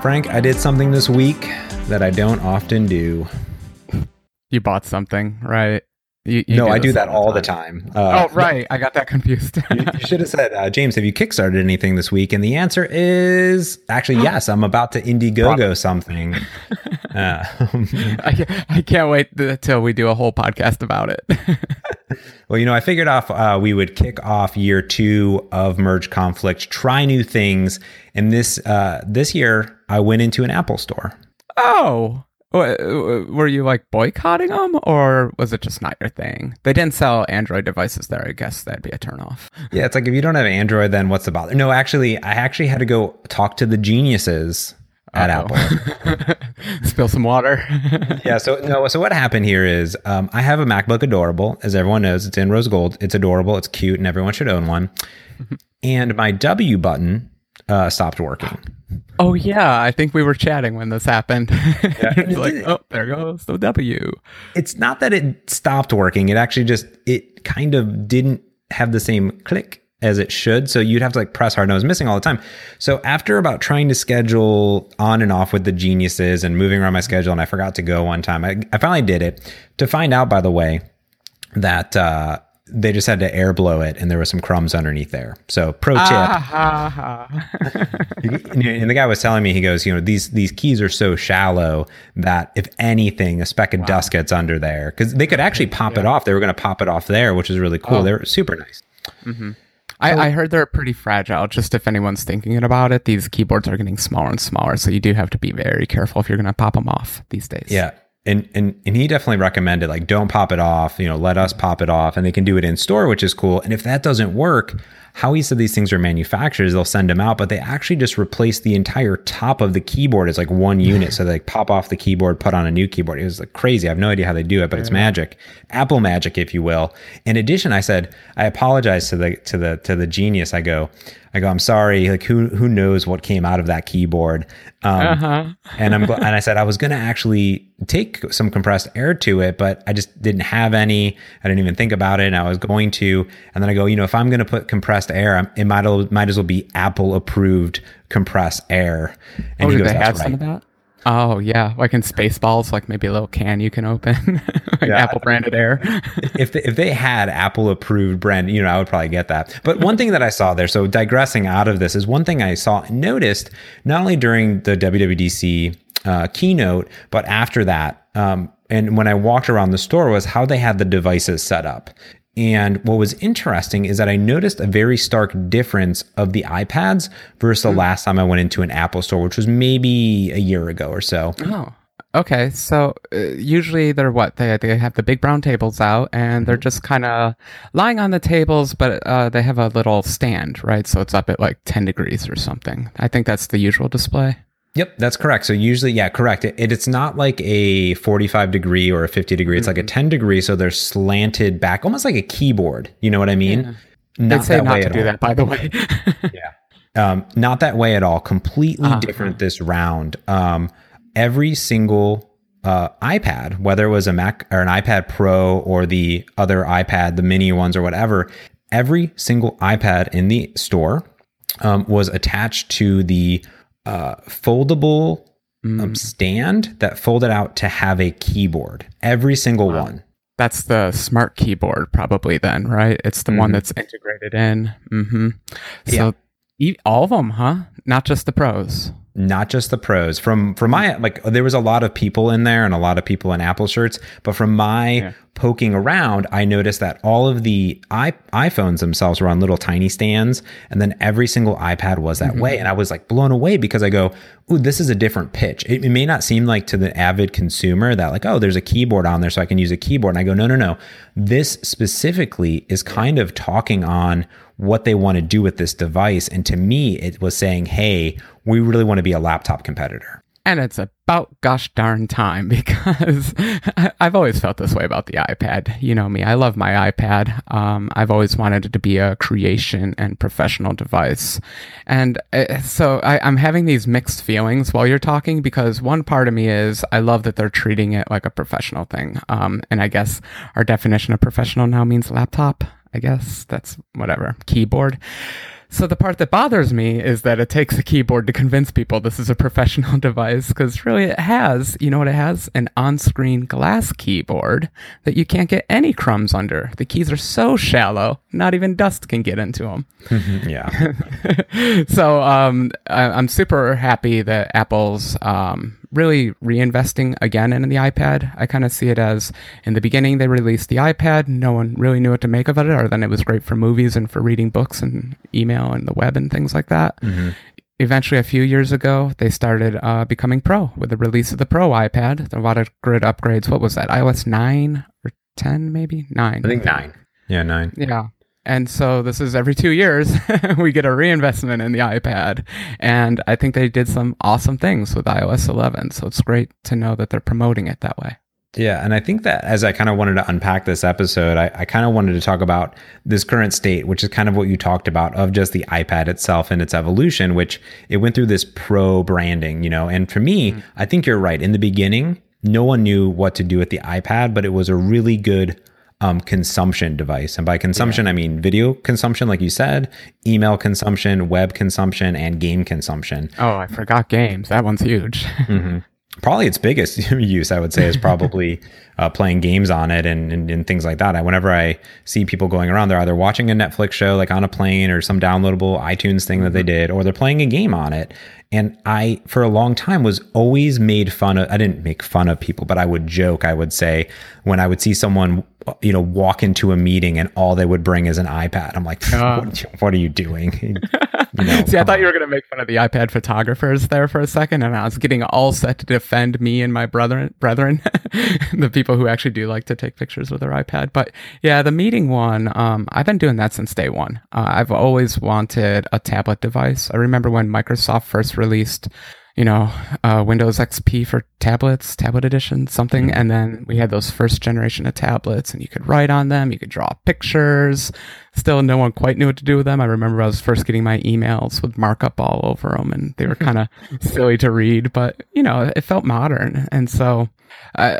Frank, I did something this week that I don't often do. You bought something, right? You, you no, do I do that all the time. time. Uh, oh, right. I got that confused. you, you should have said, uh, James, have you kickstarted anything this week? And the answer is actually yes. I'm about to Indiegogo something. Uh, I, can't- I can't wait until we do a whole podcast about it. well, you know, I figured off uh, we would kick off year two of Merge Conflict, try new things, and this uh, this year I went into an Apple store. oh. Were you like boycotting them or was it just not your thing? They didn't sell Android devices there. I guess that'd be a turnoff. Yeah, it's like if you don't have Android, then what's the bother? No, actually, I actually had to go talk to the geniuses at Uh-oh. Apple. Spill some water. yeah. So no. So what happened here is um, I have a MacBook Adorable, as everyone knows. It's in rose gold. It's adorable. It's cute, and everyone should own one. and my W button uh, stopped working. Oh, yeah. I think we were chatting when this happened. it's like, oh, there goes the W. It's not that it stopped working. It actually just it kind of didn't have the same click as it should. So you'd have to like press hard. And I was missing all the time. So after about trying to schedule on and off with the geniuses and moving around my schedule, and I forgot to go one time, I, I finally did it to find out, by the way, that uh, they just had to air blow it and there was some crumbs underneath there. So pro tip. Ha, ha. and the guy was telling me, he goes, you know, these these keys are so shallow that if anything, a speck of dust gets under there, because they could actually pop it off. They were going to pop it off there, which is really cool. Oh. They're super nice. Mm-hmm. I, I heard they're pretty fragile. Just if anyone's thinking about it, these keyboards are getting smaller and smaller, so you do have to be very careful if you're going to pop them off these days. Yeah. And, and and he definitely recommended like don't pop it off, you know, let us pop it off and they can do it in store, which is cool. And if that doesn't work, how he said these things are manufacturers, they'll send them out, but they actually just replace the entire top of the keyboard as like one unit. So they like pop off the keyboard, put on a new keyboard. It was like crazy. I have no idea how they do it, but it's magic. Apple magic, if you will. In addition, I said, I apologize to the to the to the genius. I go, I go, I'm sorry. Like who who knows what came out of that keyboard? Um, Uh-huh. and I'm and I said I was going to actually take some compressed air to it, but I just didn't have any. I didn't even think about it. And I was going to, and then I go, you know, if I'm going to put compressed air, it might might as well be Apple approved compressed air. And Oh, he goes, they have "That's some right." of that? Oh yeah, like in Spaceballs, like maybe a little can you can open, like Yeah. Apple branded air. if they, if they had Apple approved brand, you know, I would probably get that. But one thing that I saw there, so digressing out of this, is one thing I saw and noticed not only during the WWDC uh, keynote, but after that, um, and when I walked around the store, was how they had the devices set up. And what was interesting is that I noticed a very stark difference of the iPads versus the last time I went into an Apple store, which was maybe a year ago or so. Oh, okay. So uh, usually they're what they they have the big brown tables out, and they're just kind of lying on the tables, but uh, they have a little stand, right? So it's up at like ten degrees or something. I think that's the usual display. Yep, that's correct. So usually, yeah, correct. It, it- it's not like a 45 degree or a 50 degree. It's like a 10 degree. So they're slanted back, almost like a keyboard. You know what I mean? Say not way to at do all. that, by the way. Um, not that way at all. Completely Uh-huh. different this round. Um, every single uh, iPad, whether it was a Mac or an iPad Pro or the other iPad, the mini ones or whatever, every single iPad in the store um, was attached to the uh, foldable Mm. um, stand that folded out to have a keyboard. Every single one. That's the smart keyboard, probably. Then, right? It's the one that's integrated in. Mm-hmm. So, e- all of them, huh? Not just the pros. not just the pros from from my like there was a lot of people in there and a lot of people in apple shirts but from my poking around i noticed that all of the iphones themselves were on little tiny stands and then every single ipad was that mm-hmm. way and i was like blown away because i go ooh this is a different pitch it, it may not seem like to the avid consumer that like oh there's a keyboard on there so i can use a keyboard and i go no no no this specifically is kind of talking on what they want to do with this device. And to me, it was saying, hey, we really want to be a laptop competitor. And it's about gosh darn time because I've always felt this way about the iPad. You know me, I love my iPad. Um, I've always wanted it to be a creation and professional device. And uh, so I, I'm having these mixed feelings while you're talking because one part of me is I love that they're treating it like a professional thing. Um, and I guess our definition of professional now means laptop. I guess that's whatever, keyboard. So the part that bothers me is that it takes a keyboard to convince people this is a professional device because really it has, you know what it has? An on-screen glass keyboard that you can't get any crumbs under. The keys are so shallow, not even dust can get into them. yeah. so um, I, am super happy that Apple's um, really reinvesting again in the iPad. I kind of see it as in the beginning they released the iPad, no one really knew what to make of it, or then it was great for movies and for reading books and email and the web and things like that. Mm-hmm. Eventually, a few years ago, they started uh, becoming Pro with the release of the Pro iPad. A lot of grid upgrades. What was that? iOS nine or ten, maybe nine. I think nine. Yeah, nine. Yeah. And so this is every two years we get a reinvestment in the iPad. And I think they did some awesome things with iOS 11. So it's great to know that they're promoting it that way. Yeah. And I think that as I kind of wanted to unpack this episode, I, I kind of wanted to talk about this current state, which is kind of what you talked about of just the iPad itself and its evolution, which it went through this pro branding, you know. And for me, mm-hmm. I think you're right. In the beginning, no one knew what to do with the iPad, but it was a really good um, consumption device. And by consumption, yeah. I mean video consumption, like you said, email consumption, web consumption, and game consumption. Oh, I forgot games. That one's huge. mm-hmm. Probably its biggest use, I would say, is probably uh, playing games on it and, and, and, things like that. I, whenever I see people going around, they're either watching a Netflix show, like on a plane, or some downloadable iTunes thing that they mm-hmm. did, or they're playing a game on it. And I, for a long time, was always made fun of. I didn't make fun of people, but I would joke. I would say when I would see someone you know, walk into a meeting and all they would bring is an iPad. I'm like, uh, what, what, are you doing? You know, See, I thought on. you were going to make fun of the iPad photographers there for a second, and I was getting all set to defend me and my brother, brethren, the people who actually do like to take pictures with their iPad. But yeah, the meeting one, um, I've been doing that since day one. Uh, I've always wanted a tablet device. I remember when Microsoft first released you know, uh, Windows XP for tablets, tablet edition, something. Mm-hmm. And then we had those first generation of tablets and you could write on them, you could draw pictures. Still, no one quite knew what to do with them. I remember I was first getting my emails with markup all over them and they were kind of silly to read, but, you know, it felt modern. And so, uh,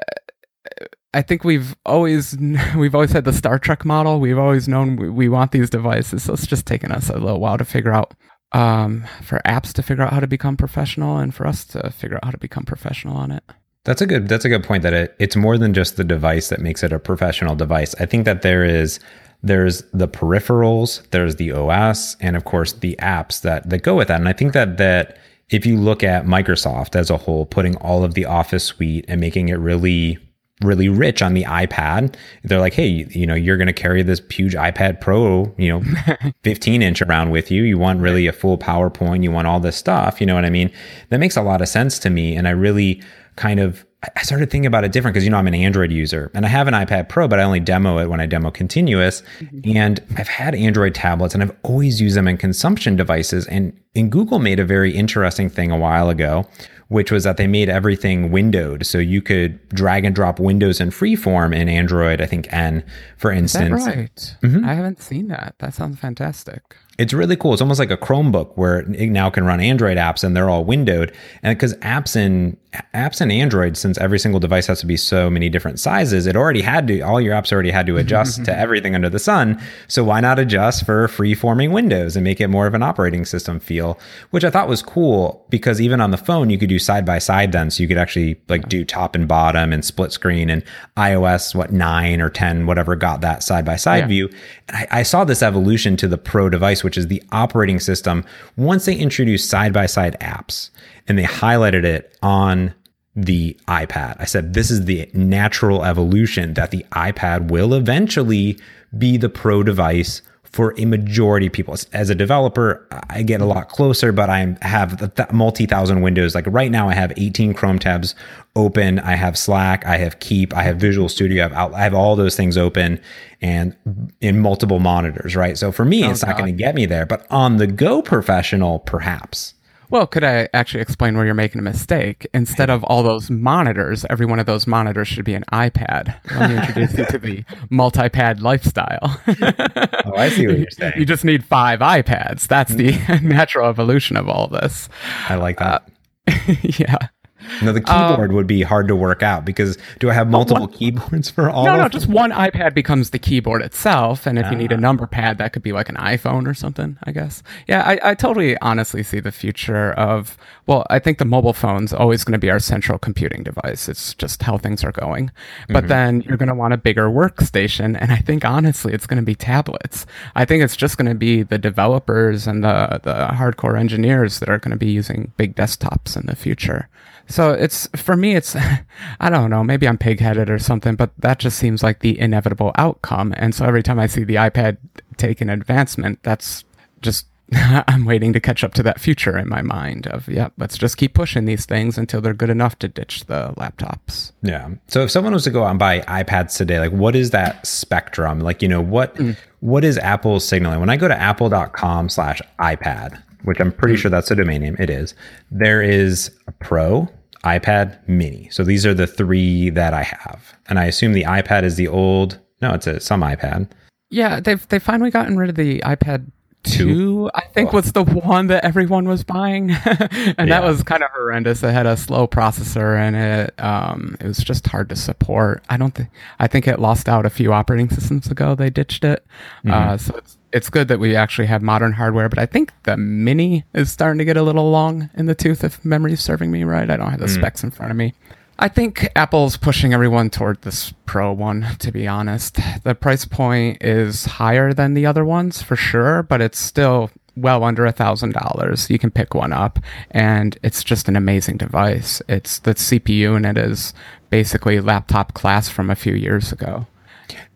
I think we've always we've always had the Star Trek model. We've always known we, we want these devices. So it's just taken us a little while to figure out um, for apps to figure out how to become professional and for us to figure out how to become professional on it. That's a good that's a good point that it, it's more than just the device that makes it a professional device. I think that there is there's the peripherals, there's the OS, and of course the apps that that go with that. And I think that that if you look at Microsoft as a whole, putting all of the Office suite and making it really really rich on the iPad. They're like, hey, you know, you're going to carry this huge iPad Pro, you know, 15 inch around with you. You want really a full PowerPoint. You want all this stuff. You know what I mean? That makes a lot of sense to me. And I really kind of I started thinking about it different because you know I'm an Android user and I have an iPad Pro, but I only demo it when I demo Continuous. Mm-hmm. And I've had Android tablets and I've always used them in consumption devices. And and Google made a very interesting thing a while ago which was that they made everything windowed. So you could drag and drop windows in freeform in Android, I think N, for instance. That right? Mm-hmm. I haven't seen that. That sounds fantastic it's really cool. It's almost like a Chromebook where it now can run Android apps and they're all windowed. And because apps in apps in Android, since every single device has to be so many different sizes, it already had to all your apps already had to adjust to everything under the sun. So why not adjust for free forming windows and make it more of an operating system feel? Which I thought was cool because even on the phone you could do side by side then. So you could actually like do top and bottom and split screen and iOS what nine or ten, whatever got that side by side view. And I, I saw this evolution to the pro device which is the operating system, once they introduced side by side apps and they highlighted it on the iPad. I said, this is the natural evolution that the iPad will eventually be the pro device for a majority of people. As a developer, I get a lot closer, but I have th- multi thousand windows. Like right now, I have 18 Chrome tabs open. I have Slack, I have Keep, I have Visual Studio, I have, I have all those things open and in multiple monitors, right? So for me, oh, it's not going to get me there, but on the go professional, perhaps. Well, could I actually explain where you're making a mistake? Instead of all those monitors, every one of those monitors should be an iPad. Let me introduce you to the multi-pad lifestyle. oh, I see what you're saying. You just need five iPads. That's the mm-hmm. natural evolution of all this. I like that. Uh, yeah. No, the keyboard um, would be hard to work out because do I have multiple one, keyboards for all? No, no, them? just one iPad becomes the keyboard itself, and if uh, you need a ah. number pad, that could be like an iPhone or something. I guess. Yeah, I, I totally honestly see the future of. Well, I think the mobile phone's always going to be our central computing device. It's just how things are going. But mm-hmm. then you're going to want a bigger workstation, and I think honestly, it's going to be tablets. I think it's just going to be the developers and the the hardcore engineers that are going to be using big desktops in the future. So it's for me, it's I don't know, maybe I'm pigheaded or something, but that just seems like the inevitable outcome. And so every time I see the iPad take an advancement, that's just I'm waiting to catch up to that future in my mind of, yeah, let's just keep pushing these things until they're good enough to ditch the laptops. Yeah. So if someone was to go out and buy iPads today, like what is that spectrum? Like, you know, what mm. what is Apple signaling? When I go to apple.com slash iPad, which I'm pretty mm. sure that's the domain name, it is, there is a Pro, iPad, Mini. So these are the three that I have. And I assume the iPad is the old, no, it's a some iPad. Yeah, they've they finally gotten rid of the iPad two, I think, was the one that everyone was buying, and yeah. that was kind of horrendous. It had a slow processor and it um, it was just hard to support. I don't think I think it lost out a few operating systems ago. They ditched it, mm-hmm. uh, so it's it's good that we actually have modern hardware. But I think the Mini is starting to get a little long in the tooth, if memory's serving me right. I don't have the mm. specs in front of me. I think Apple's pushing everyone toward this Pro one, to be honest. The price point is higher than the other ones for sure, but it's still well under a thousand dollars. You can pick one up, and it's just an amazing device. It's the CPU in it is basically laptop class from a few years ago.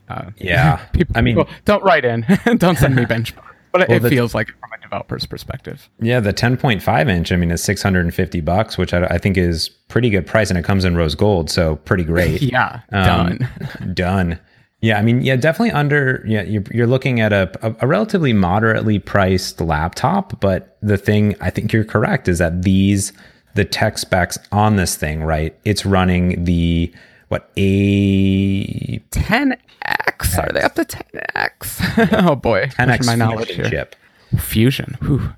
Uh, yeah, people, I mean, don't write in, don't send me benchmark, but well, it the, feels like from a developer's perspective. Yeah, the 10.5 inch, I mean, is 650 bucks, which I, I, think is pretty good price, and it comes in rose gold, so pretty great. yeah, um, done, done. Yeah, I mean, yeah, definitely under. Yeah, you're, you're looking at a, a, a relatively moderately priced laptop, but the thing I think you're correct is that these the tech specs on this thing, right? It's running the what A10X? Are they up to 10x? oh boy, 10x my knowledge here. chip. Fusion. Whew.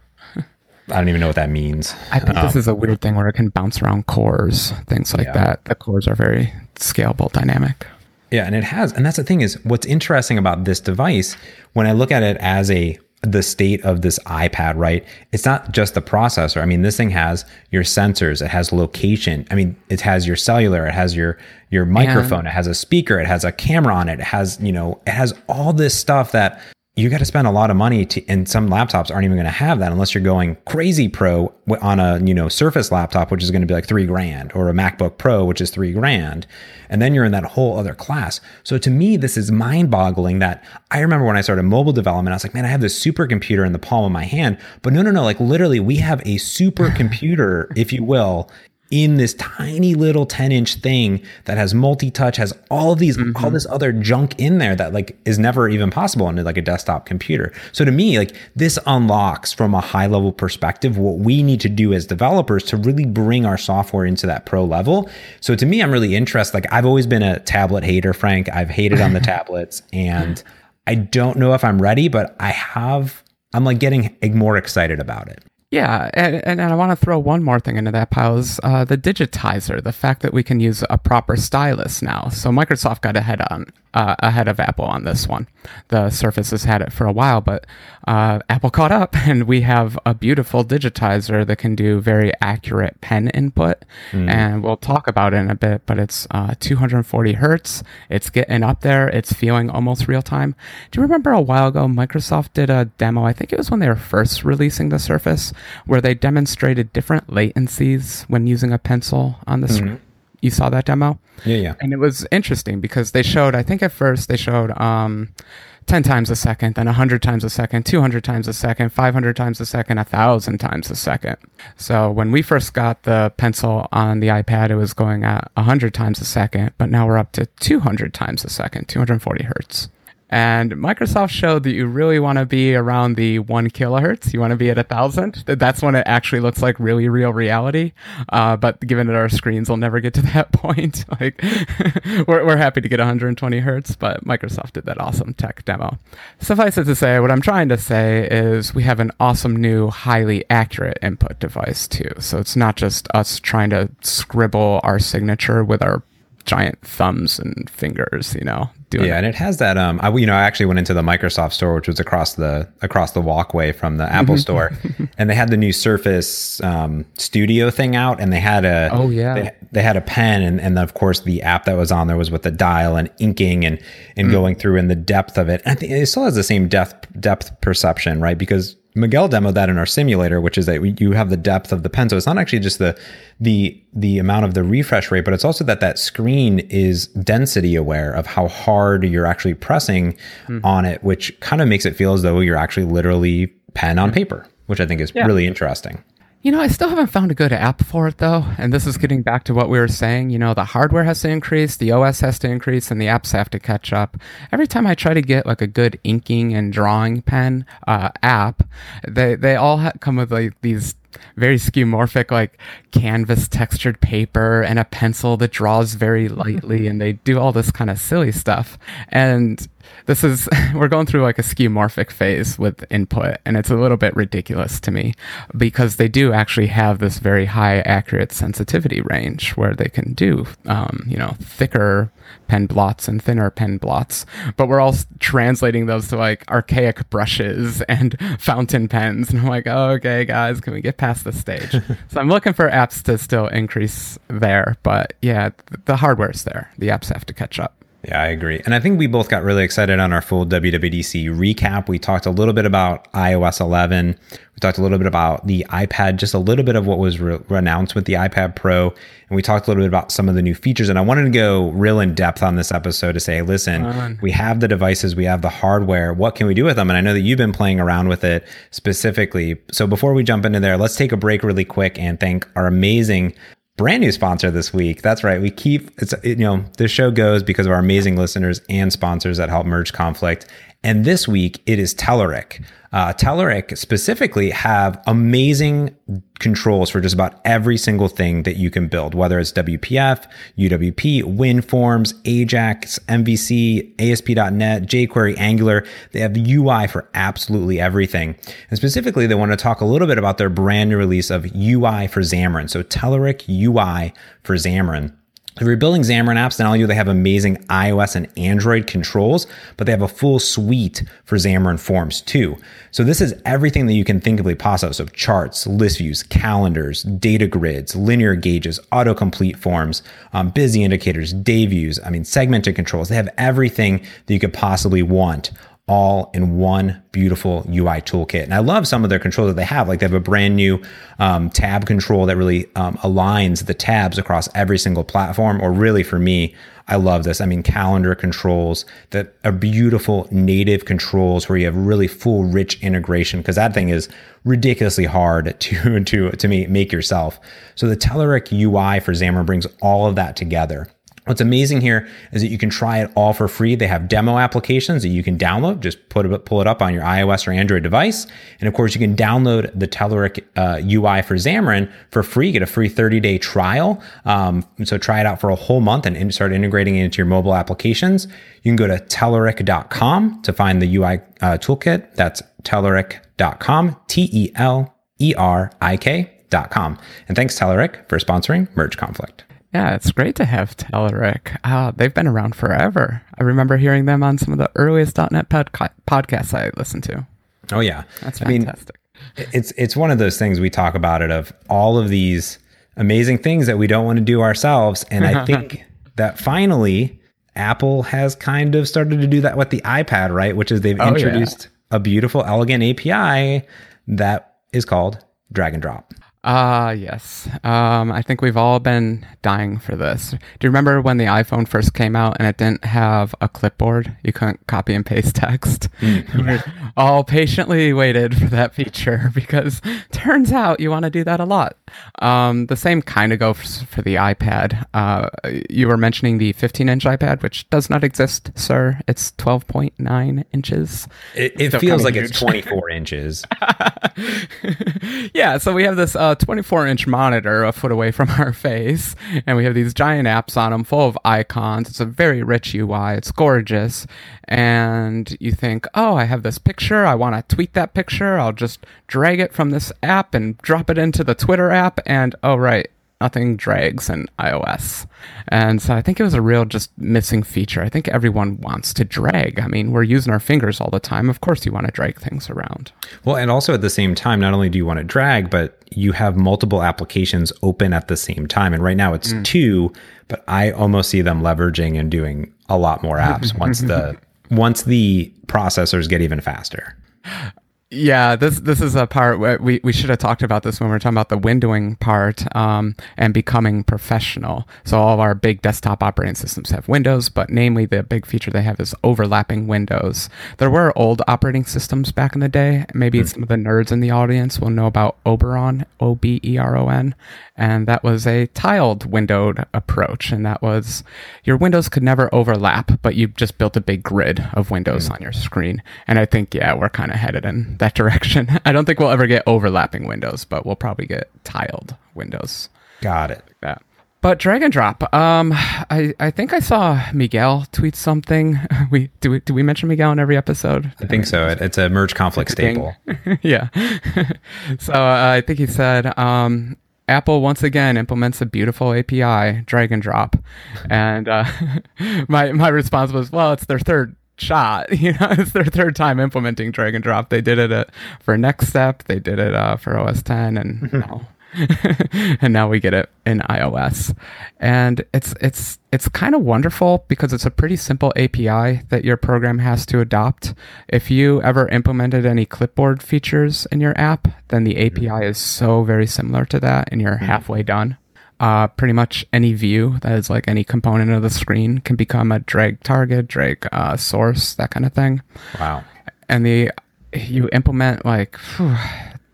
I don't even know what that means. I think um, this is a weird thing where it can bounce around cores, things like yeah. that. The cores are very scalable, dynamic. Yeah, and it has, and that's the thing is what's interesting about this device when I look at it as a the state of this iPad, right? It's not just the processor. I mean, this thing has your sensors, it has location. I mean, it has your cellular, it has your your microphone, it has a speaker, it has a camera on it, it has, you know, it has all this stuff that you got to spend a lot of money to, and some laptops aren't even going to have that unless you're going crazy pro on a you know surface laptop which is going to be like three grand or a macbook pro which is three grand and then you're in that whole other class. So to me this is mind boggling that i remember when i started mobile development i was like man i have this supercomputer in the palm of my hand. But no no no like literally we have a supercomputer if you will in this tiny little 10 inch thing that has multi-touch has all these mm-hmm. all this other junk in there that like is never even possible on like a desktop computer. So to me like this unlocks from a high level perspective what we need to do as developers to really bring our software into that pro level. So to me i'm really interested like i've always been a tablet hater frank. I've hated on the tablets and i don't know if i'm ready but i have i'm like getting more excited about it yeah, and, and, I want to throw one more thing into that pile is uh, the digitizer, the fact that we can use a proper stylus now. So Microsoft got ahead on uh, ahead of Apple on this one. The Surface has had it for a while, but uh, Apple caught up, and we have a beautiful digitizer that can do very accurate pen input. Mm. And we'll talk about it in a bit, but it's uh, 240 hertz. It's getting up there. It's feeling almost real time. Do you remember a while ago, Microsoft did a demo? I think it was when they were first releasing the Surface, where they demonstrated different latencies when using a pencil on the mm-hmm. You saw that demo? Yeah, yeah. And it was interesting because they showed, I think at first they showed um, 10 times a second, then 100 times a second, 200 times a second, 500 times a second, 1,000 times a second. So when we first got the pencil on the iPad, it was going at 100 times a second, but now we're up to 200 times a second, 240 hertz. And Microsoft showed that you really want to be around the one kilohertz. You want to be at a thousand. That's when it actually looks like really real reality. Uh, but given that our screens will never get to that point, like we're, we're happy to get 120 hertz, but Microsoft did that awesome tech demo. Suffice it to say, what I'm trying to say is we have an awesome new, highly accurate input device too. So it's not just us trying to scribble our signature with our giant thumbs and fingers, you know. Doing yeah, and it has that. Um, I you know I actually went into the Microsoft store, which was across the across the walkway from the Apple store, and they had the new Surface um, Studio thing out, and they had a oh yeah they, they, had a pen, and and of course the app that was on there was with the dial and inking and and mm. going through in the depth of it. And I think it still has the same depth depth perception, right? Because Miguel demoed that in our simulator, which is that you have the depth of the pen. So it's not actually just the the the amount of the refresh rate, but it's also that that screen is density aware of how hard you're actually pressing mm. on it, which kind of makes it feel as though you're actually literally pen on paper, which I think is yeah. really interesting. You know, I still haven't found a good app for it though. And this is getting back to what we were saying. You know, the hardware has to increase, the OS has to increase, and the apps have to catch up. Every time I try to get like a good inking and drawing pen uh, app, they they all ha- come with like these very skeuomorphic like canvas textured paper and a pencil that draws very lightly and they do all this kind of silly stuff and this is we're going through like a skeuomorphic phase with input and it's a little bit ridiculous to me because they do actually have this very high accurate sensitivity range where they can do um, you know thicker pen blots and thinner pen blots but we're all translating those to like archaic brushes and fountain pens and i'm like oh, okay guys can we get past this stage? So i'm looking for apps to still increase there but yeah the hardware's there. The apps have to catch up yeah, I agree. And I think we both got really excited on our full WWDC recap. We talked a little bit about iOS 11. We talked a little bit about the iPad, just a little bit of what was re- announced with the iPad Pro. And we talked a little bit about some of the new features. And I wanted to go real in depth on this episode to say, listen, we have the devices, we have the hardware. What can we do with them? And I know that you've been playing around with it specifically. So before we jump into there, let's take a break really quick and thank our amazing brand new sponsor this week. That's right. We keep it's you know this show goes because of our amazing listeners and sponsors that help merge conflict. And this week it is Telerik. Uh, Telerik specifically have amazing controls for just about every single thing that you can build, whether it's WPF, UWP, WinForms, Ajax, MVC, ASP.NET, jQuery, Angular. They have UI for absolutely everything. And specifically, they want to talk a little bit about their brand new release of UI for Xamarin. So Telerik UI for Xamarin. If you're building Xamarin apps, not only do they have amazing iOS and Android controls, but they have a full suite for Xamarin Forms too. So this is everything that you can think of possible. So charts, list views, calendars, data grids, linear gauges, autocomplete forms, um, busy indicators, day views. I mean, segmented controls. They have everything that you could possibly want all in one beautiful UI toolkit. And I love some of their controls that they have. Like they have a brand new um, tab control that really um, aligns the tabs across every single platform. Or really, for me, I love this. I mean, calendar controls that are beautiful native controls where you have really full, rich integration. Because that thing is ridiculously hard to to to me make yourself. So the Telerik UI for Xamarin brings all of that together. What's amazing here is that you can try it all for free. They have demo applications that you can download. Just put it, pull it up on your iOS or Android device. And of course, you can download the Telerik uh, UI for Xamarin for free. Get a free 30 day trial. Um, so try it out for a whole month and start integrating it into your mobile applications. You can go to telerik.com to find the UI uh, toolkit. That's telerik.com, T E L E R I K.com. And thanks, Telerik, for sponsoring Merge Conflict. Yeah, it's great to have Telerik. Uh, they've been around forever. I remember hearing them on some of the earliest .NET pod- podcasts I listened to. Oh yeah, that's fantastic. I mean, it's it's one of those things we talk about it of all of these amazing things that we don't want to do ourselves, and I think that finally Apple has kind of started to do that with the iPad, right? Which is they've oh, introduced yeah. a beautiful, elegant API that is called drag and drop. Ah, uh, yes. Um, I think we've all been dying for this. Do you remember when the iPhone first came out and it didn't have a clipboard? You couldn't copy and paste text. Mm, yeah. all patiently waited for that feature because turns out you want to do that a lot. Um, the same kind of goes for the iPad. Uh, you were mentioning the 15 inch iPad, which does not exist, sir. It's 12.9 inches. It, it feels like huge. it's 24 inches. yeah, so we have this. Uh, 24 inch monitor a foot away from our face, and we have these giant apps on them full of icons. It's a very rich UI, it's gorgeous. And you think, oh, I have this picture, I want to tweet that picture, I'll just drag it from this app and drop it into the Twitter app, and oh, right, nothing drags in iOS. And so I think it was a real just missing feature. I think everyone wants to drag. I mean, we're using our fingers all the time. Of course, you want to drag things around. Well, and also at the same time, not only do you want to drag, but you have multiple applications open at the same time. And right now it's mm. two, but I almost see them leveraging and doing a lot more apps once the once the processors get even faster. Yeah, this this is a part where we, we should have talked about this when we are talking about the windowing part um, and becoming professional. So all of our big desktop operating systems have windows, but namely the big feature they have is overlapping windows. There were old operating systems back in the day. Maybe mm. some of the nerds in the audience will know about Oberon, O B E R O N, and that was a tiled windowed approach. And that was your windows could never overlap, but you just built a big grid of windows mm. on your screen. And I think yeah, we're kind of headed in that direction. I don't think we'll ever get overlapping windows, but we'll probably get tiled windows. Got it. Like that. But drag and drop. Um, I, I think I saw Miguel tweet something. We do we do we mention Miguel in every episode? I think so. It, it's a merge conflict staple. yeah. so uh, I think he said, um, Apple once again implements a beautiful API, drag and drop, and uh, my my response was, well, it's their third shot. You know, it's their third time implementing drag and drop. They did it at, for NeXTSTEP. They did it uh, for OS 10, and now, and now we get it in iOS. And it's it's it's kind of wonderful because it's a pretty simple API that your program has to adopt. If you ever implemented any clipboard features in your app, then the API is so very similar to that, and you're halfway done uh, pretty much any view that is like any component of the screen can become a drag target, drag uh, source, that kind of thing. Wow. And the you implement like whew,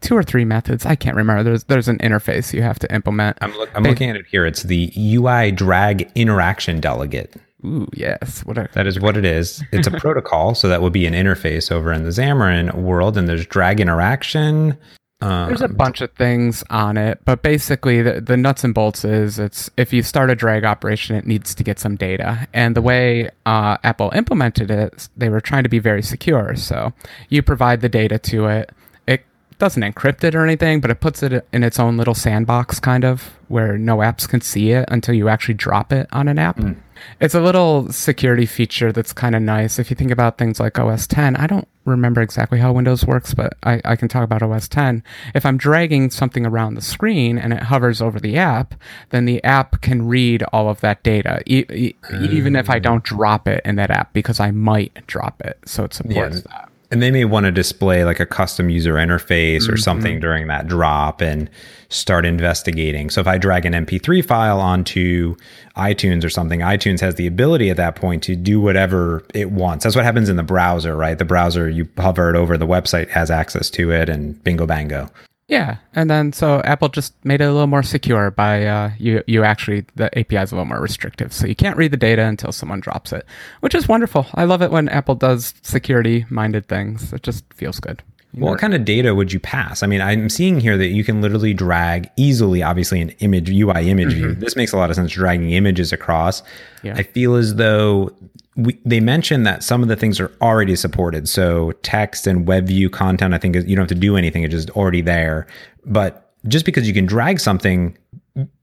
two or three methods. I can't remember. There's there's an interface you have to implement. I'm, look, I'm they, looking at it here. It's the UI drag interaction delegate. Ooh, yes. What that is what it is. It's a protocol, so that would be an interface over in the Xamarin world, and there's drag interaction, um, There's a bunch of things on it, but basically the, the nuts and bolts is it's if you start a drag operation, it needs to get some data. And the way uh, Apple implemented it, they were trying to be very secure. So you provide the data to it. It doesn't encrypt it or anything, but it puts it in its own little sandbox, kind of where no apps can see it until you actually drop it on an app. Mm. It's a little security feature that's kind of nice. If you think about things like OS 10, I don't remember exactly how Windows works, but I, I, can talk about OS 10. If I'm dragging something around the screen and it hovers over the app, then the app can read all of that data, e- e- even if I mm. don't drop it in that app, because I might drop it. So it supports yeah. that. And they may want to display like a custom user interface or mm-hmm. something during that drop and start investigating. So if I drag an MP3 file onto iTunes or something, iTunes has the ability at that point to do whatever it wants. That's what happens in the browser, right? The browser, you hover it over, the website has access to it, and bingo bango. Yeah, and then so Apple just made it a little more secure by uh, you you actually the API is a little more restrictive, so you can't read the data until someone drops it, which is wonderful. I love it when Apple does security minded things. It just feels good. What kind of data would you pass? I mean, I'm seeing here that you can literally drag easily, obviously, an image UI image mm-hmm. view. This makes a lot of sense, dragging images across. Yeah. I feel as though we, they mentioned that some of the things are already supported. So text and web view content, I think you don't have to do anything; it's just already there. But just because you can drag something,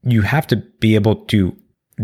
you have to be able to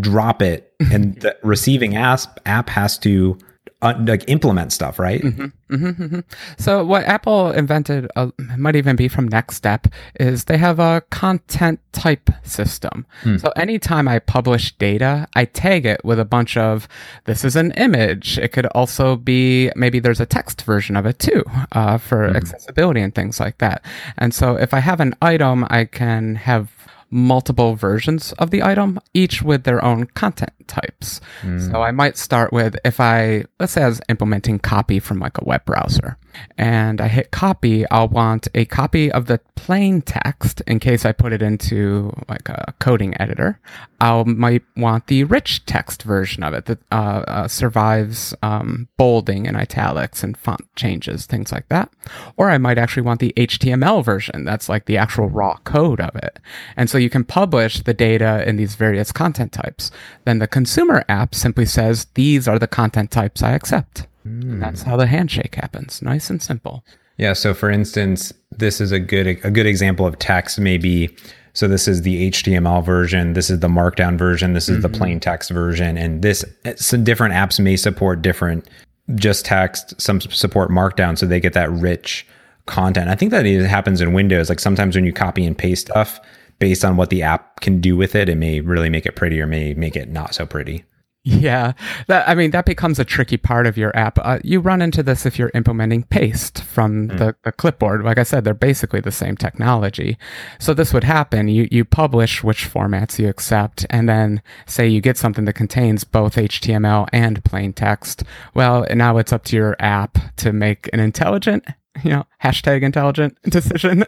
drop it, and the receiving app app has to uh, like implement stuff, right? Mm-hmm, mm-hmm, mm-hmm. So what Apple invented uh, might even be from NeXTSTEP is they have a content type system. Hmm. So anytime I publish data, I tag it with a bunch of this is an image. It could also be maybe there's a text version of it too uh, for mm-hmm. accessibility and things like that. And so if I have an item, I can have multiple versions of the item, each with their own content types. Mm. So I might start with if I, let's say I was implementing copy from like a web browser and I hit copy, I'll want a copy of the plain text in case I put it into like a coding editor. I might want the rich text version of it that uh, uh, survives um, bolding and italics and font changes, things like that. Or I might actually want the HTML version that's like the actual raw code of it. And so you can publish the data in these various content types. Then the consumer app simply says, these are the content types I accept. Mm. That's how the handshake happens. Nice and simple. Yeah. So, for instance, this is a good a good example of text. Maybe so. This is the HTML version. This is the Markdown version. This is mm-hmm. the plain text version. And this some different apps may support different just text. Some support Markdown, so they get that rich content. I think that it happens in Windows. Like sometimes when you copy and paste stuff based on what the app can do with it, it may really make it pretty or may make it not so pretty. Yeah, that I mean that becomes a tricky part of your app. Uh, you run into this if you're implementing paste from mm. the, the clipboard. Like I said, they're basically the same technology. So this would happen. You you publish which formats you accept, and then say you get something that contains both HTML and plain text. Well, now it's up to your app to make an intelligent you know, hashtag intelligent decision.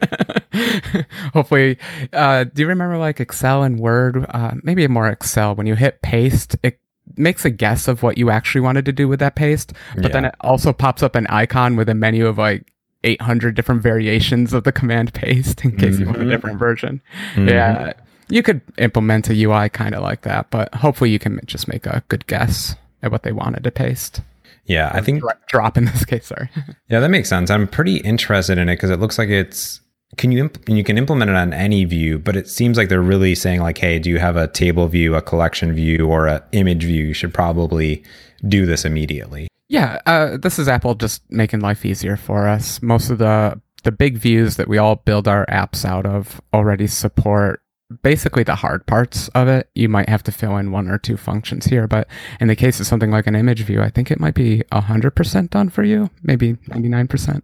Hopefully, uh, do you remember like Excel and Word? Uh, maybe more Excel. When you hit paste, it makes a guess of what you actually wanted to do with that paste, but yeah. then it also pops up an icon with a menu of like 800 different variations of the command paste in case mm-hmm. you want a mm-hmm. different version. Mm-hmm. Yeah, you could implement a UI kind of like that, but hopefully you can just make a good guess at what they wanted to paste. Yeah, I think drop in this case. Sorry. yeah, that makes sense. I'm pretty interested in it because it looks like it's can you imp- you can implement it on any view but it seems like they're really saying like hey do you have a table view a collection view or an image view? You should probably do this immediately. Yeah uh, this is apple just making life easier for us. Most of the the big views that we all build our apps out of already support basically the hard parts of it. You might have to fill in one or two functions here but in the case of something like an image view i think it might be 100% done for you maybe 99%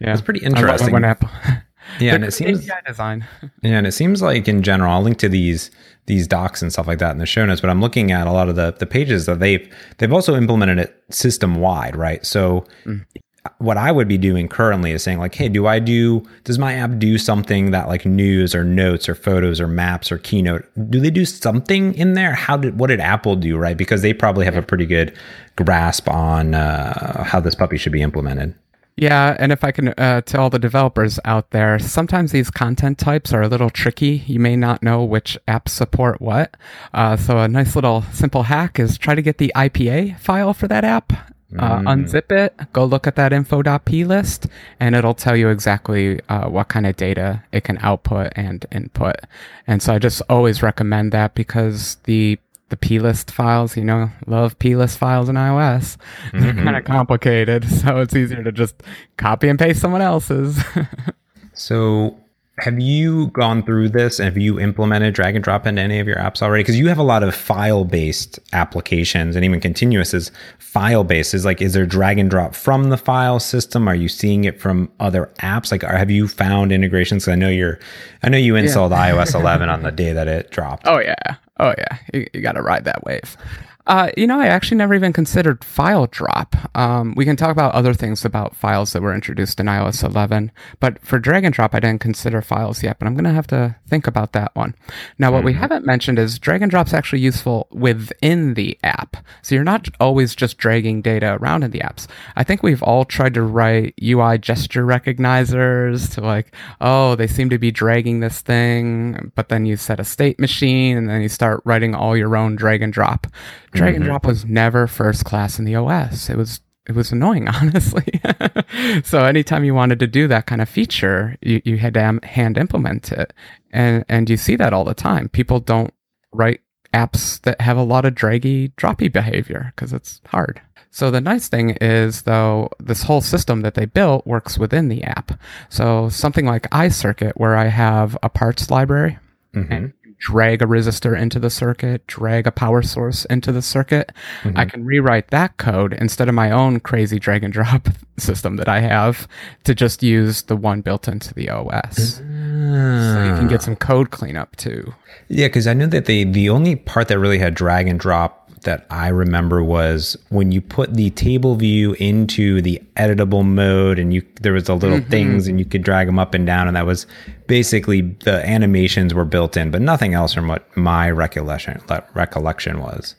yeah. It's pretty interesting when apple Yeah, and it seems API design. yeah, and it seems like in general, I'll link to these these docs and stuff like that in the show notes. But I'm looking at a lot of the the pages that they've they've also implemented it system wide, right? So. Mm. What I would be doing currently is saying like, hey, do I do does my app do something that like news or notes or photos or maps or keynote? Do they do something in there? How did what did Apple do right? Because they probably have a pretty good grasp on uh, how this puppy should be implemented. Yeah, and if I can uh, tell the developers out there, sometimes these content types are a little tricky. You may not know which apps support what. Uh, so a nice little simple hack is try to get the IPA file for that app. Uh, mm. Unzip it, go look at that info.plist, and it'll tell you exactly uh, what kind of data it can output and input. And so I just always recommend that because the the plist files, you know, love plist files in iOS. Mm-hmm. They're kind of complicated, so it's easier to just copy and paste someone else's. so, have you gone through this and have you implemented drag and drop into any of your apps already? Because you have a lot of file based applications and even Continuous is file based. Is like, is there drag and drop from the file system? Are you seeing it from other apps? Like, are, have you found integrations? I know you're, I know you installed yeah. iOS 11 on the day that it dropped. Oh, yeah. Oh yeah, you, you got to ride that wave. Uh, you know, I actually never even considered file drop. Um, we can talk about other things about files that were introduced in iOS 11, but for drag and drop, I didn't consider files yet, but I'm going to have to think about that one. Now, what mm-hmm. we haven't mentioned is drag and drop's actually useful within the app. So you're not always just dragging data around in the apps. I think we've all tried to write UI gesture recognizers to like, oh, they seem to be dragging this thing, but then you set a state machine and then you start writing all your own drag and drop Drag and mm-hmm. drop was never first class in the OS. It was it was annoying, honestly. so anytime you wanted to do that kind of feature, you, you had to hand implement it, and and you see that all the time. People don't write apps that have a lot of draggy, droppy behavior because it's hard. So the nice thing is, though, this whole system that they built works within the app. So something like iCircuit, where I have a parts library mm-hmm. and drag a resistor into the circuit, drag a power source into the circuit, mm-hmm. I can rewrite that code instead of my own crazy drag and drop system that I have to just use the one built into the OS. So you can get some code cleanup too. Yeah, because I know that the the only part that really had drag and drop that I remember was when you put the table view into the editable mode and you there was a little mm-hmm. things and you could drag them up and down and that was basically the animations were built in but nothing else from what my recollection recollection was.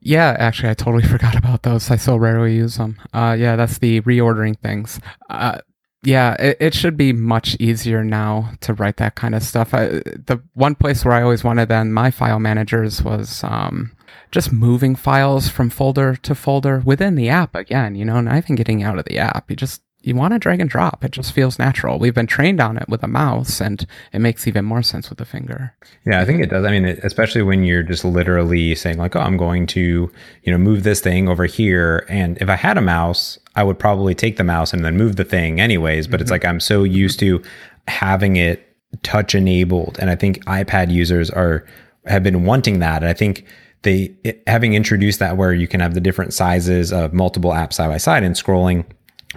Yeah, actually, I totally forgot about those. I so rarely use them. Uh, yeah, that's the reordering things. Uh, yeah, it, it, should be much easier now to write that kind of stuff. I, the one place where I always wanted then my file managers was um, just moving files from folder to folder within the app again, you know, not even getting out of the app. You just you want to drag and drop. It just feels natural. We've been trained on it with a mouse, and it makes even more sense with a finger. Yeah, I think it does. I mean, especially when you're just literally saying like, "Oh, I'm going to, you know, move this thing over here," and if I had a mouse, I would probably take the mouse and then move the thing anyways. But mm-hmm. it's like I'm so used to having it touch enabled, and I think iPad users are have been wanting that. And I think they having introduced that where you can have the different sizes of multiple apps side by side and scrolling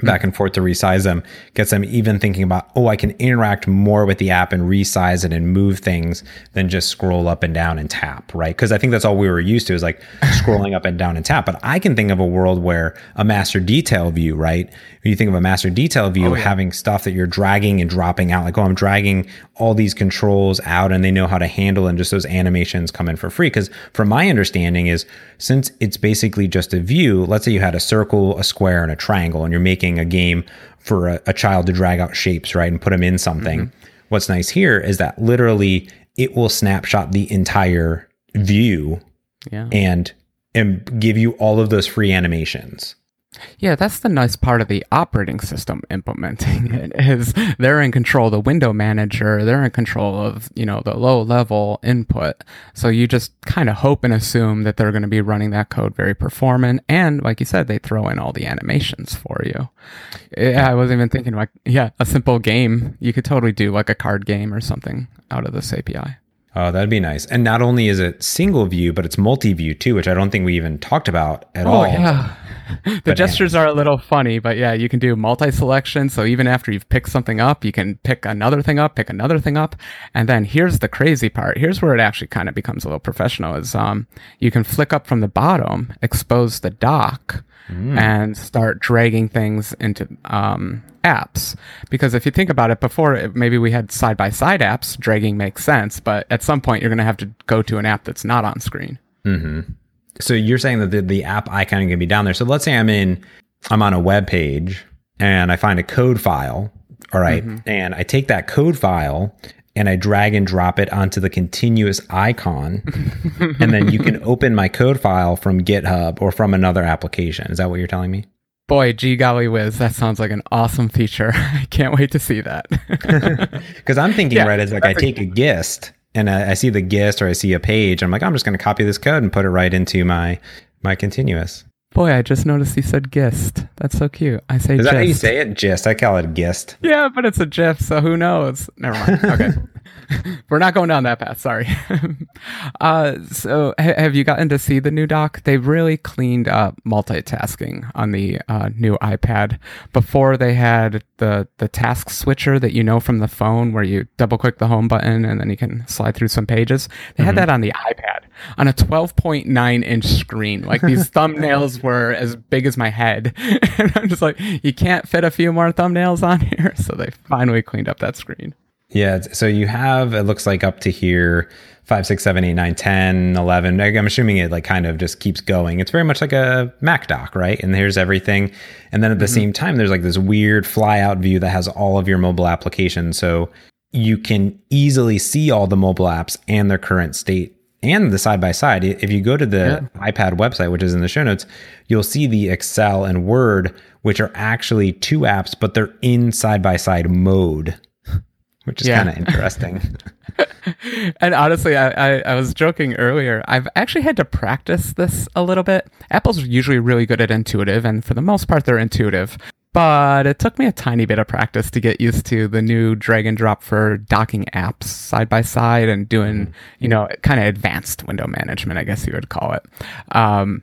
back and forth to resize them gets them even thinking about oh i can interact more with the app and resize it and move things than just scroll up and down and tap right? Because i think that's all we were used to is like scrolling up and down and tap. But i can think of a world where a master detail view right? When you think of a master detail view oh, yeah. having stuff that you're dragging and dropping out like oh i'm dragging all these controls out and they know how to handle and just those animations come in for free. Because from my understanding is since it's basically just a view let's say you had a circle a square and a triangle and you're making making a game for a, a child to drag out shapes, right, and put them in something. Mm-hmm. What's nice here is that literally it will snapshot the entire view yeah. and and give you all of those free animations. Yeah, that's the nice part of the operating system implementing mm-hmm. it is they're in control of the window manager, they're in control of, you know, the low level input. So you just kind of hope and assume that they're going to be running that code very performant and like you said they throw in all the animations for you. Yeah, I wasn't even thinking like yeah, a simple game. You could totally do like a card game or something out of this API. Oh, that'd be nice. And not only is it single view, but it's multi-view too, which I don't think we even talked about at oh, all. Yeah. the but gestures are a little funny, but yeah, you can do multi-selection. So even after you've picked something up, you can pick another thing up, pick another thing up, and then here's the crazy part. Here's where it actually kind of becomes a little professional. Is um, you can flick up from the bottom, expose the dock, mm. and start dragging things into um, apps. Because if you think about it, before maybe we had side by side apps, dragging makes sense, but at some point you're going to have to go to an app that's not on screen. Mm-hmm. So you're saying that the, the app icon can be down there. So let's say I'm in, I'm on a web page and I find a code file. All right, mm-hmm. And I take that code file and I drag and drop it onto the Continuous icon. and then you can open my code file from GitHub or from another application. Is that what you're telling me? Boy, gee golly whiz, that sounds like an awesome feature. I can't wait to see that. Because I'm thinking, yeah, right, as like I take a gist and I, I, see the gist or I see a page, I'm like, I'm just going to copy this code and put it right into my my Continuous. Boy, I just noticed you said gist. That's so cute. I say Is gist. that how you say it? Gist. I call it gist. Yeah, but it's a GIF, so who knows? Never mind. Okay. We're not going down that path. Sorry. uh, so, ha- have you gotten to see the new dock? They've really cleaned up multitasking on the uh, new iPad. Before they had the the task switcher that you know from the phone, where you double click the home button and then you can slide through some pages. They mm-hmm. had that on the iPad on a 12.9 inch screen. Like these thumbnails were as big as my head, and I'm just like, you can't fit a few more thumbnails on here. So they finally cleaned up that screen. Yeah. So you have, it looks like up to here, five, six, seven, eight, nine, 10, 11. I'm assuming it like kind of just keeps going. It's very much like a Mac dock, right? And here's everything. And then at the mm-hmm. same time, there's like this weird fly out view that has all of your mobile applications. So you can easily see all the mobile apps and their current state and the side by side. If you go to the yeah. iPad website, which is in the show notes, you'll see the Excel and Word, which are actually two apps, but they're in side by side mode which is yeah. kind of interesting. and honestly, I, I, I, was joking earlier. I've actually had to practice this a little bit. Apple's usually really good at intuitive, and for the most part, they're intuitive. But it took me a tiny bit of practice to get used to the new drag and drop for docking apps side by side and doing, mm-hmm. you know, kind of advanced window management, I guess you would call it. Um,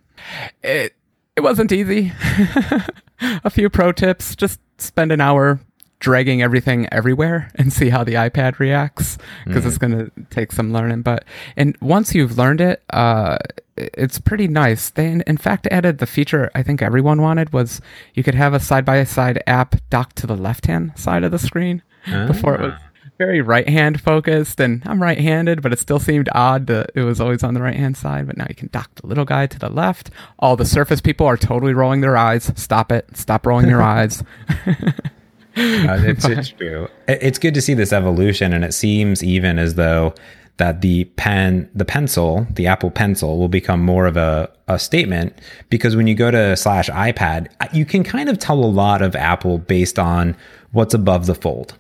it it wasn't easy. a few pro tips: just spend an hour dragging everything everywhere and see how the iPad reacts because mm. it's going to take some learning. But and once you've learned it, uh, it's pretty nice. They in, in fact added the feature I think everyone wanted was you could have a side by side app docked to the left hand side of the screen. Ah. Before it was very right hand focused, and I'm right handed, but it still seemed odd that it was always on the right hand side. But now you can dock the little guy to the left. All the Surface people are totally rolling their eyes. Stop it! Stop rolling your eyes. uh, it's, it's true. It's good to see this evolution, and it seems even as though that the pen, the pencil, the Apple Pencil, will become more of a, a statement because when you go to slash iPad, you can kind of tell a lot of Apple based on what's above the fold.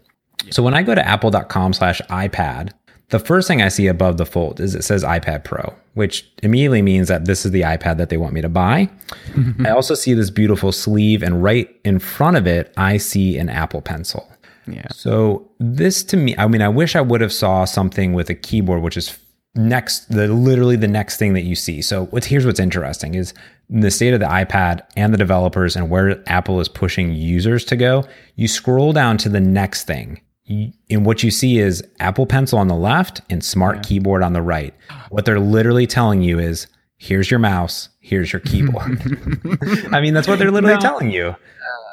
So when I go to apple.com slash iPad, the first thing I see above the fold is it says iPad Pro, which immediately means that this is the iPad that they want me to buy. I also see this beautiful sleeve, and right in front of it, I see an Apple Pencil. Yeah. So this to me, I mean, I wish I would have saw something with a keyboard, which is next, the literally the next thing that you see. So what's here's what's interesting is the state of the iPad and the developers and where Apple is pushing users to go. You scroll down to the next thing and what you see is Apple Pencil on the left and Smart yeah. Keyboard on the right. What they're literally telling you is, here's your mouse, here's your keyboard. I mean, that's what they're literally no. telling you.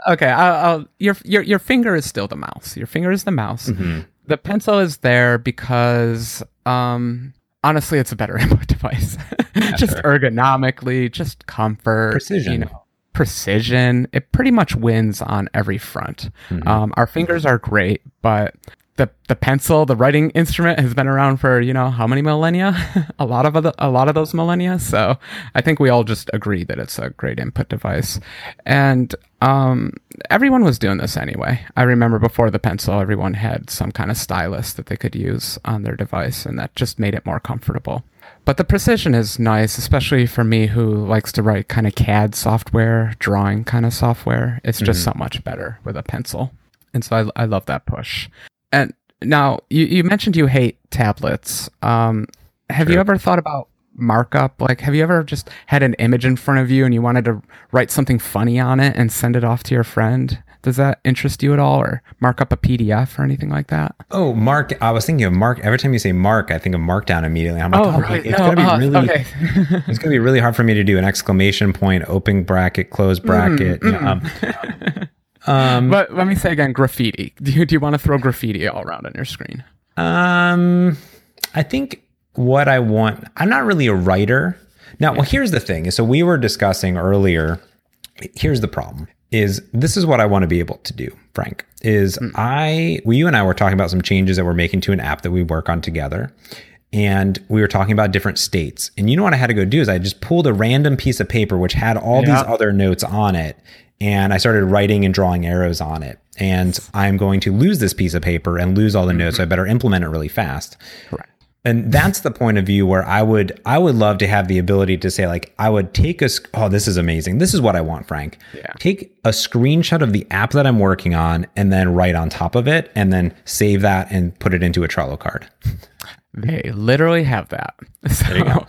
Uh, okay, I'll, I'll, your your your finger is still the mouse. Your finger is the mouse. Mm-hmm. The pencil is there because, um, honestly, it's a better input device. just sure. ergonomically, just comfort, precision. You know, precision. It pretty much wins on every front. Mm-hmm. Um, our fingers are great, but the the pencil, the writing instrument, has been around for you know how many millennia? a lot of other, a lot of those millennia. So I think we all just agree that it's a great input device, and um, everyone was doing this anyway. I remember before the pencil, everyone had some kind of stylus that they could use on their device, and that just made it more comfortable. But the precision is nice, especially for me who likes to write kind of CAD software, drawing kind of software. It's just mm-hmm. so much better with a pencil. And so I, I love that push. And now you, you mentioned you hate tablets. Um, have sure. you ever thought about markup? Like, have you ever just had an image in front of you and you wanted to write something funny on it and send it off to your friend? Does that interest you at all, or mark up a PDF or anything like that? Oh, Mark. I was thinking of Mark. Every time you say Mark, I think of Markdown immediately. I'm like, oh, oh right. it's no, gonna be really, okay. it's gonna be really hard for me to do an exclamation point, open bracket, close mm-hmm, bracket. Mm, mm. um, um, but let me say again, graffiti. Do you do you want to throw graffiti all around on your screen? Um, I think what I want. I'm not really a writer. Now, yeah. well, here's the thing. So we were discussing earlier. Here's the problem is this is what I want to be able to do, Frank. Is mm. I, well, you and I were talking about some changes that we're making to an app that we work on together. And we were talking about different states. And you know what I had to go do is I just pulled a random piece of paper which had all these other notes on it. And I started writing and drawing arrows on it. And I'm going to lose this piece of paper and lose all the notes. So I better implement it really fast. Correct and that's the point of view where I would I would love to have the ability to say like I would take a oh this is amazing this is what I want Frank yeah. take a screenshot of the app that I'm working on and then write on top of it and then save that and put it into a Trello card. They literally have that. So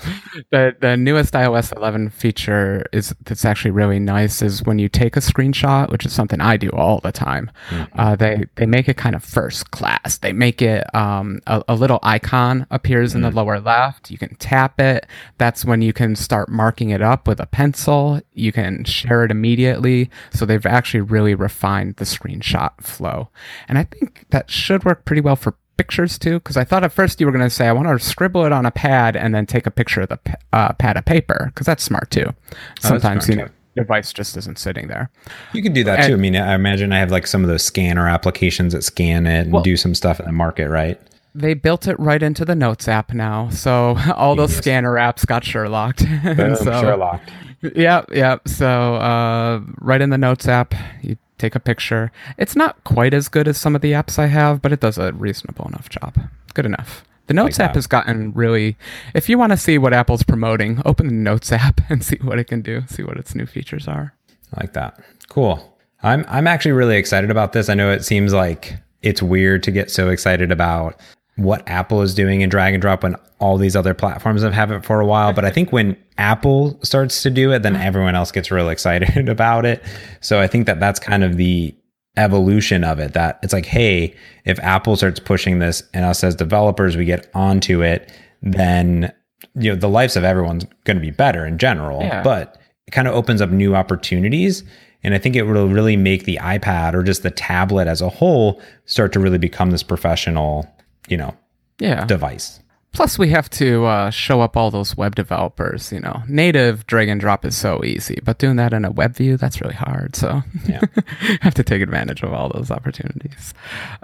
the the newest iOS 11 feature is that's actually really nice is when you take a screenshot, which is something I do all the time. Mm-hmm. Uh, they they make it kind of first class. They make it um, a, a, little icon appears mm-hmm. in the mm. lower left. You can tap it. That's when you can start marking it up with a pencil. You can share it immediately. So they've actually really refined the screenshot flow, and I think that should work pretty well for pictures too? Because I thought at first you were going to say I want to scribble it on a pad and then take a picture of the uh, pad of paper because that's smart too. Oh, Sometimes you know device just isn't sitting there. You can do that and, too. I mean, I imagine I have like some of those scanner applications that scan it and well, do some stuff in the market, right? They built it right into the Notes app now, so all those scanner apps got Sherlocked. Boom, so, Sherlocked. Yeah, yeah. So uh, right in the Notes app, you take a picture. It's not quite as good as some of the apps I have, but it does a reasonable enough job. Good enough. The Notes like app has gotten really. If you want to see what Apple's promoting, open the Notes app and see what it can do. See what its new features are. I like that. Cool. I'm I'm actually really excited about this. I know it seems like it's weird to get so excited about what Apple is doing in drag and drop when all these other platforms have had it for a while. But I think when Apple starts to do it, then uh-huh. everyone else gets real excited about it. So I think that that's kind of the evolution of it that it's like, hey, if Apple starts pushing this and us as developers, we get onto it, then you know the lives of everyone's going to be better in general. Yeah. But it kind of opens up new opportunities. And I think it will really make the iPad or just the tablet as a whole start to really become this professional, you know, Yeah. device. Plus, we have to uh, show up all those web developers. You know, native drag and drop is so easy, but doing that in a web view, that's really hard. So, Yeah. have to take advantage of all those opportunities.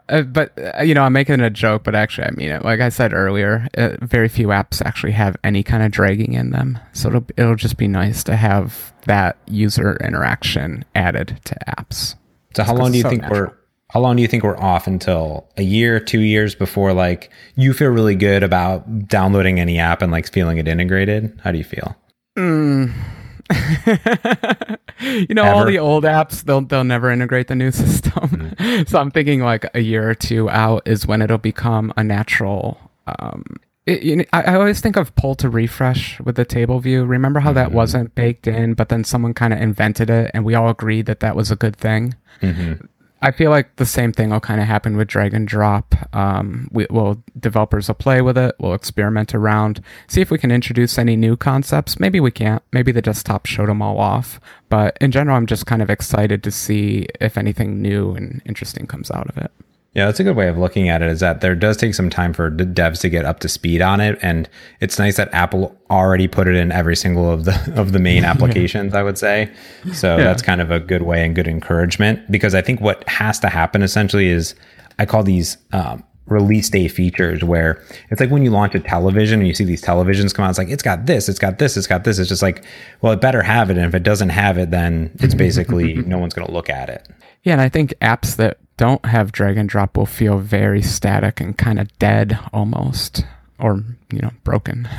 Uh, but uh, you know, I'm making a joke, but actually, I mean it. Like I said earlier, uh, very few apps actually have any kind of dragging in them. So it'll it'll just be nice to have that user interaction added to apps. So how long do you so think natural. we're how long do you think we're off until a year, two years before like you feel really good about downloading any app and like feeling it integrated? How do you feel? Mm. you know, all the old apps, they'll they'll never integrate the new system. so I'm thinking like a year or two out is when it'll become a natural. Um, it, you know, I, I always think of pull to refresh with the table view. Remember how that wasn't baked in, but then someone kind of invented it, and we all agreed that that was a good thing. Mm-hmm. I feel like the same thing will kind of happen with drag and drop. Um, we will developers will play with it. We'll experiment around, see if we can introduce any new concepts. Maybe we can't. Maybe the desktop showed them all off. But in general, I'm just kind of excited to see if anything new and interesting comes out of it. Yeah, that's a good way of looking at it. Is that there does take some time for the devs to get up to speed on it, and it's nice that Apple already put it in every single of the of the main applications. I would say, so Yeah. that's kind of a good way and good encouragement because I think what has to happen essentially is I call these um, release day features where it's like when you launch a television and you see these televisions come out, it's like it's got this, it's got this, it's got this. It's just like, well, it better have it, and if it doesn't have it, then it's basically no one's going to look at it. Yeah, and I think apps that don't have drag and drop will feel very static and kind of dead almost, or you know, broken.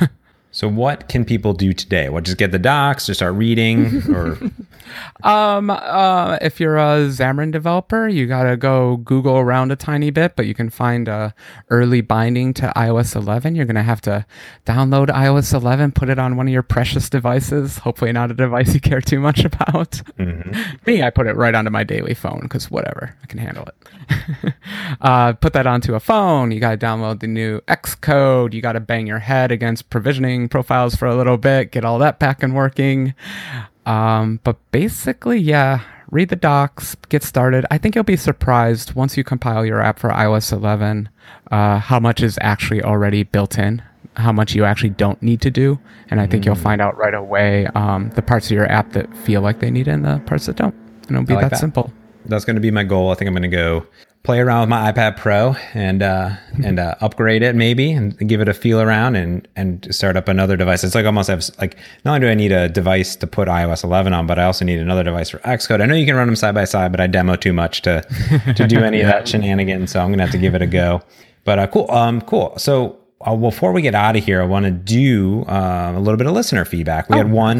So what can people do today? What just get the docs, just start reading, or Um, uh, if you're a Xamarin developer, you gotta go Google around a tiny bit, but you can find a early binding to iOS 11. You're gonna have to download iOS 11, put it on one of your precious devices. Hopefully, not a device you care too much about. Me, I put it right onto my daily phone because whatever, I can handle it. uh, put that onto a phone. You gotta download the new Xcode. You gotta bang your head against provisioning profiles for a little bit, get all that back and working. Um, but basically, yeah, read the docs, get started. I think you'll be surprised once you compile your app for iOS 11 uh, how much is actually already built in, how much you actually don't need to do. And I think you'll find out right away um, the parts of your app that feel like they need it and the parts that don't. And it'll be like that, that. simple. that's going to be my goal. I think I'm going to go play around with my iPad Pro and uh, and uh, upgrade it maybe and give it a feel around and and start up another device. It's like almost have like not only do I need a device to put iOS 11 on, but I also need another device for Xcode. I know you can run them side by side, but I demo too much to to do any of that shenanigans, so I'm going to have to give it a go. But uh, cool, um, cool. So uh, before we get out of here, I want to do uh, a little bit of listener feedback. We Oh, had one.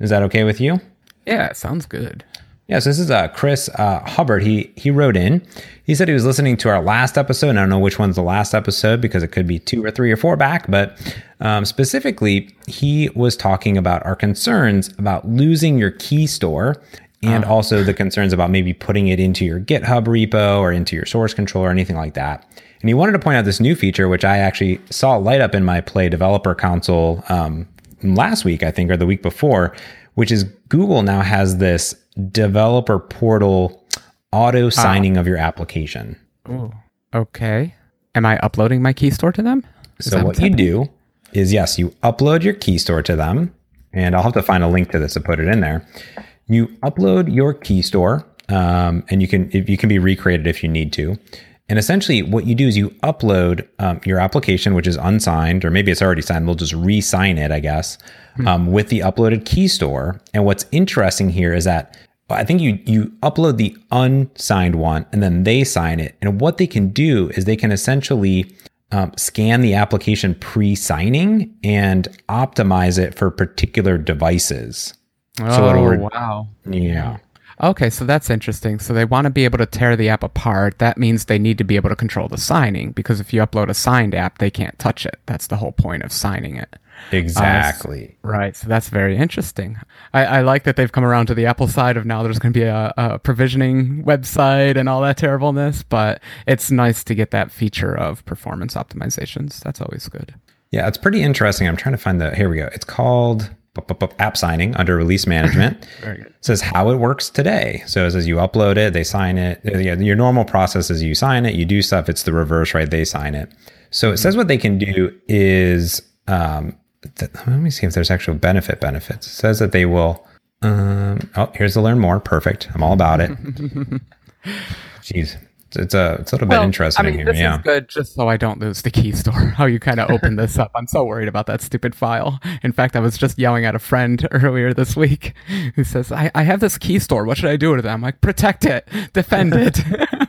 Is that okay with you? Yeah, sounds good. Yeah, so this is uh, Chris uh, Hubbard. He he wrote in. He said he was listening to our last episode. And I don't know which one's the last episode because it could be two or three or four back. But um, specifically, he was talking about our concerns about losing your key store and also the concerns about maybe putting it into your GitHub repo or into your source control or anything like that. And he wanted to point out this new feature, which I actually saw light up in my Play Developer Console um, last week, I think, or the week before, which is Google now has this developer portal auto signing of your application. Ooh. Okay. Am I uploading my key store to them? Is So what you happening? do is yes, you upload your key store to them, and I'll have to find a link to this to put it in there. You upload your key store, um, and you can if you can be recreated if you need to. And essentially, what you do is you upload um, your application, which is unsigned, or maybe it's already signed. We'll just re-sign it, I guess, um, with the uploaded key store. And what's interesting here is that I think you you upload the unsigned one, and then they sign it. And what they can do is they can essentially um, scan the application pre signing and optimize it for particular devices. Oh, so it'll, wow. Yeah. Okay, so that's interesting. So they want to be able to tear the app apart. That means they need to be able to control the signing because if you upload a signed app, they can't touch it. That's the whole point of signing it. Exactly. Uh, right. So that's very interesting. I, I, like that they've come around to the Apple side of now there's going to be a, a, provisioning website and all that terribleness, but it's nice to get that feature of performance optimizations. That's always good. Yeah, it's pretty interesting. I'm trying to find the, here we go. It's called app signing under release management. Very good. It says how it works today. So it says you upload it, they sign it. Your normal process is you sign it, you do stuff. It's the reverse, right? They sign it. So it says what they can do is um, let me see if there's actual benefit benefits. It says that they will. Um, oh, here's the learn more. Perfect. I'm all about it. Jeez, it's a it's a little well, bit interesting I mean, here. This yeah. is good, just so I don't lose the key store. How you kind of open this up? I'm so worried about that stupid file. In fact, I was just yelling at a friend earlier this week who says, "I, I have this key store. What should I do with it?" I'm like, "Protect it, defend it,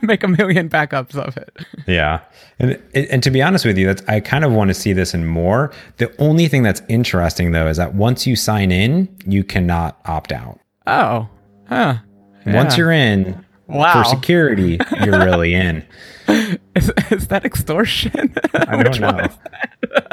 make a million backups of it." Yeah, and and to be honest with you, that's I kind of want to see this in more. The only thing that's interesting though is that once you sign in, you cannot opt out. Oh, huh. Yeah. Once you're in, Wow. For security, you're really in. Is, is that extortion? I don't know.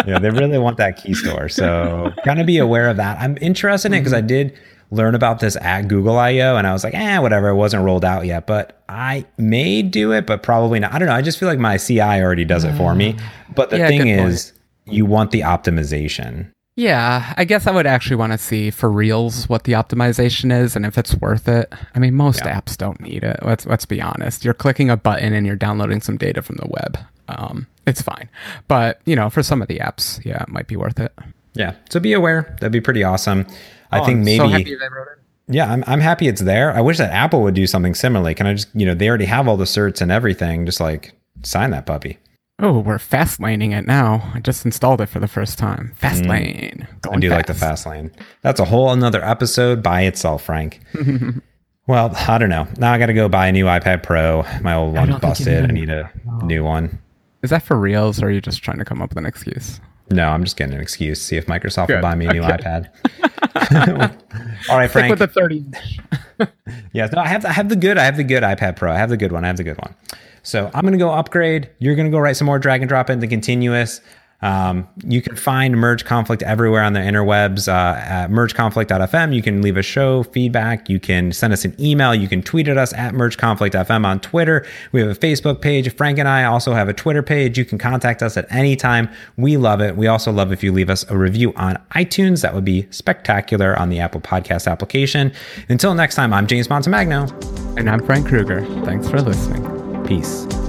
yeah, they really want that key store. So kind of be aware of that. I'm interested in it because I did learn about this at Google I/O, and I was like, eh, whatever. It wasn't rolled out yet, but I may do it, but probably not. I don't know. I just feel like my CI already does it for me. But the yeah, thing is, you want the optimization. Yeah, I guess I would actually want to see for reals what the optimization is and if it's worth it. I mean, most yeah. apps don't need it. Let's let's be honest. You're clicking a button and you're downloading some data from the web. Um, it's fine, but you know, for some of the apps, yeah, it might be worth it. Yeah, so be aware. That'd be pretty awesome. Oh, I think I'm maybe. So happy they wrote it. Yeah, I'm I'm happy it's there. I wish that Apple would do something similarly. Can I just you know they already have all the certs and everything. Just like sign that puppy. Oh, we're fast laning it now. I just installed it for the first time. Fast mm. lane. I do fast. like the fast lane. That's a whole another episode by itself, Frank. well, I don't know. Now I got to go buy a new iPad Pro. My old one busted. I need a oh. new one. Is that for reals, or are you just trying to come up with an excuse? No, I'm just getting an excuse. See if Microsoft Good. will buy me a new okay. iPad. All right, Frank. Stick with the 30. yes, no, I have I have the good. I have the good iPad Pro. I have the good one. I have the good one. So I'm going to go upgrade. You're going to go write some more drag and drop into Continuous. Um, you can find Merge Conflict everywhere on the interwebs uh, at mergeconflict.fm. You can leave a show feedback. You can send us an email. You can tweet at us at mergeconflict.fm on Twitter. We have a Facebook page. Frank and I also have a Twitter page. You can contact us at any time. We love it. We also love if you leave us a review on iTunes. That would be spectacular on the Apple Podcast application. Until next time, I'm James Montemagno. And I'm Frank Krueger. Thanks for listening. Peace.